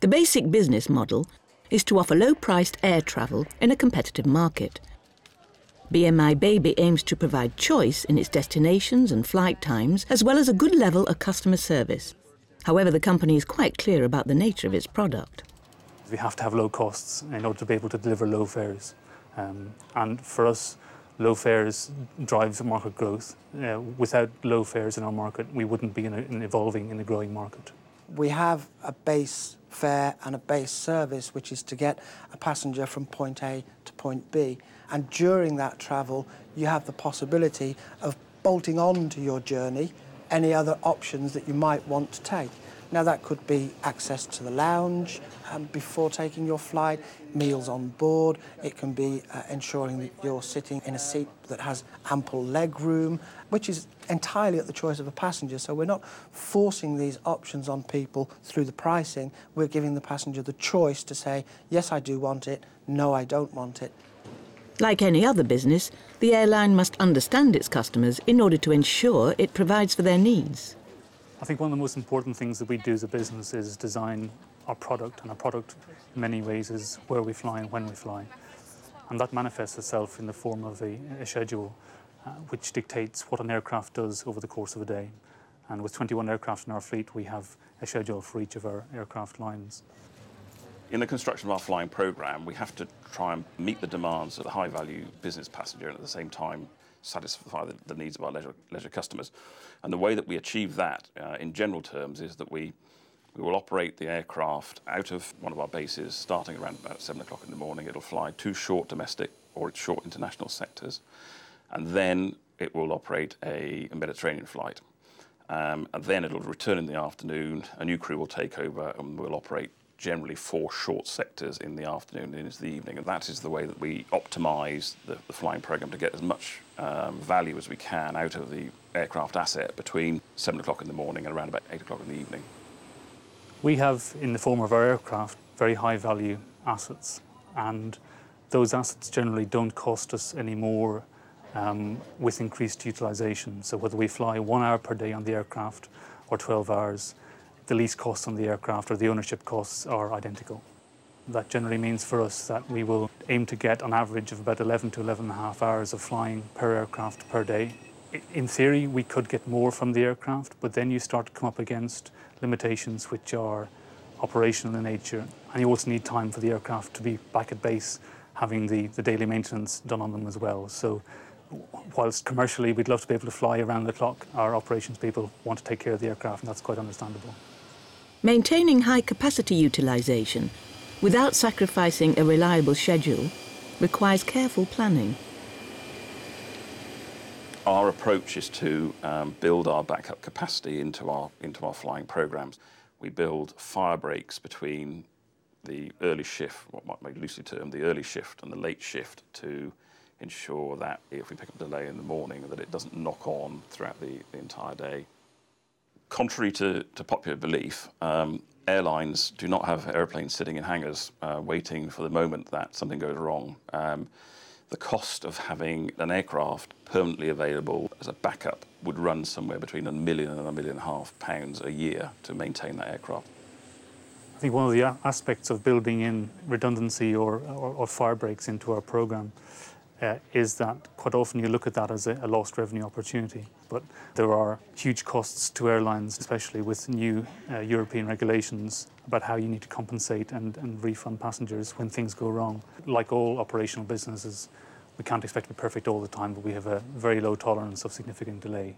The basic business model is to offer low priced air travel in a competitive market. BMI Baby aims to provide choice in its destinations and flight times, as well as a good level of customer service. However, the company is quite clear about the nature of its product. We have to have low costs in order to be able to deliver low fares. Um, and for us, low fares drives market growth. Uh, without low fares in our market, we wouldn't be in evolving in a growing market. We have a base fare and a base service, which is to get a passenger from point A to point B. And during that travel, you have the possibility of bolting on to your journey any other options that you might want to take. Now, that could be access to the lounge um, before taking your flight, meals on board. It can be uh, ensuring that you're sitting in a seat that has ample leg room, which is entirely at the choice of a passenger. So, we're not forcing these options on people through the pricing. We're giving the passenger the choice to say, yes, I do want it, no, I don't want it. Like any other business, the airline must understand its customers in order to ensure it provides for their needs. I think one of the most important things that we do as a business is design our product, and our product in many ways is where we fly and when we fly. And that manifests itself in the form of a, a schedule uh, which dictates what an aircraft does over the course of a day. And with 21 aircraft in our fleet, we have a schedule for each of our aircraft lines. In the construction of our flying program, we have to try and meet the demands of the high value business passenger and at the same time satisfy the, the needs of our leisure, leisure, customers. And the way that we achieve that, uh, in general terms, is that we we will operate the aircraft out of one of our bases starting around about 7 o'clock in the morning. It'll fly two short domestic or short international sectors, and then it will operate a, a Mediterranean flight. Um, and then it'll return in the afternoon. A new crew will take over and we'll operate generally four short sectors in the afternoon and into the evening. And that is the way that we optimize the, flying program to get as much um, value as we can out of the aircraft asset between 7 o'clock in the morning and around about 8 o'clock in the evening. We have, in the form of our aircraft, very high value assets. And those assets generally don't cost us any more um, with increased utilization. So whether we fly one hour per day on the aircraft or 12 hours, the lease costs on the aircraft or the ownership costs are identical. That generally means for us that we will aim to get an average of about 11 to 11 and a half hours of flying per aircraft per day. In theory, we could get more from the aircraft, but then you start to come up against limitations which are operational in nature. And you also need time for the aircraft to be back at base, having the, the daily maintenance done on them as well. So whilst commercially we'd love to be able to fly around the clock, our operations people want to take care of the aircraft, and that's quite understandable. Maintaining high capacity utilisation without sacrificing a reliable schedule requires careful planning. Our approach is to um, build our backup capacity into our, into our flying programs. We build fire breaks between the early shift, what might be loosely termed the early shift and the late shift to ensure that if we pick up a delay in the morning that it doesn't knock on throughout the, the entire day contrary to, to popular belief, um, airlines do not have airplanes sitting in hangars uh, waiting for the moment that something goes wrong. Um, the cost of having an aircraft permanently available as a backup would run somewhere between a million and a million and a half pounds a year to maintain that aircraft. I think one of the aspects of building in redundancy or, or, or fire breaks into our program uh, is that quite often you look at that as a, a, lost revenue opportunity. But there are huge costs to airlines, especially with new uh, European regulations about how you need to compensate and, and refund passengers when things go wrong. Like all operational businesses, we can't expect to be perfect all the time, but we have a very low tolerance of significant delay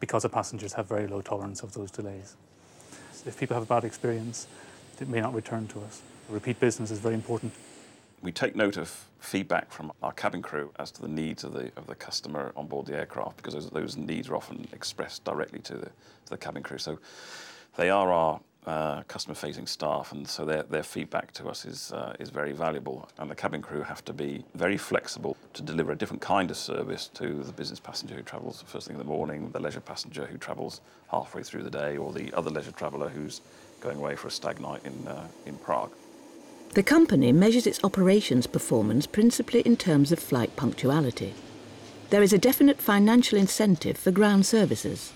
because our passengers have very low tolerance of those delays. If people have a bad experience, it may not return to us. Repeat business is very important we take note of feedback from our cabin crew as to the needs of the of the customer on board the aircraft because those, those needs are often expressed directly to the, to the cabin crew. So they are our uh, customer-facing staff, and so their, their feedback to us is uh, is very valuable. And the cabin crew have to be very flexible to deliver a different kind of service to the business passenger who travels first thing in the morning, the leisure passenger who travels halfway through the day, or the other leisure traveller who's going away for a stag night in uh, in Prague. The company measures its operations performance principally in terms of flight punctuality. There is a definite financial incentive for ground services.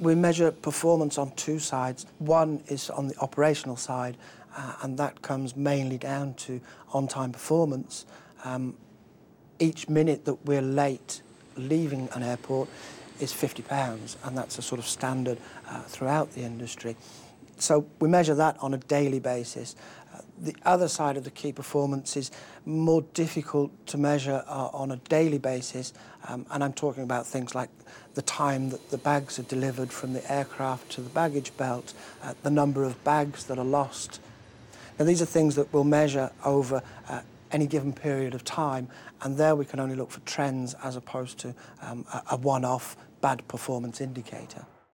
We measure performance on two sides. One is on the operational side, uh, and that comes mainly down to on-time performance. Um, each minute that we're late leaving an airport is £50, and that's a sort of standard uh, throughout the industry. So we measure that on a daily basis. The other side of the key performance is more difficult to measure uh, on a daily basis, um, and I'm talking about things like the time that the bags are delivered from the aircraft to the baggage belt, uh, the number of bags that are lost. Now, these are things that we'll measure over uh, any given period of time, and there we can only look for trends as opposed to um, a, a one-off bad performance indicator.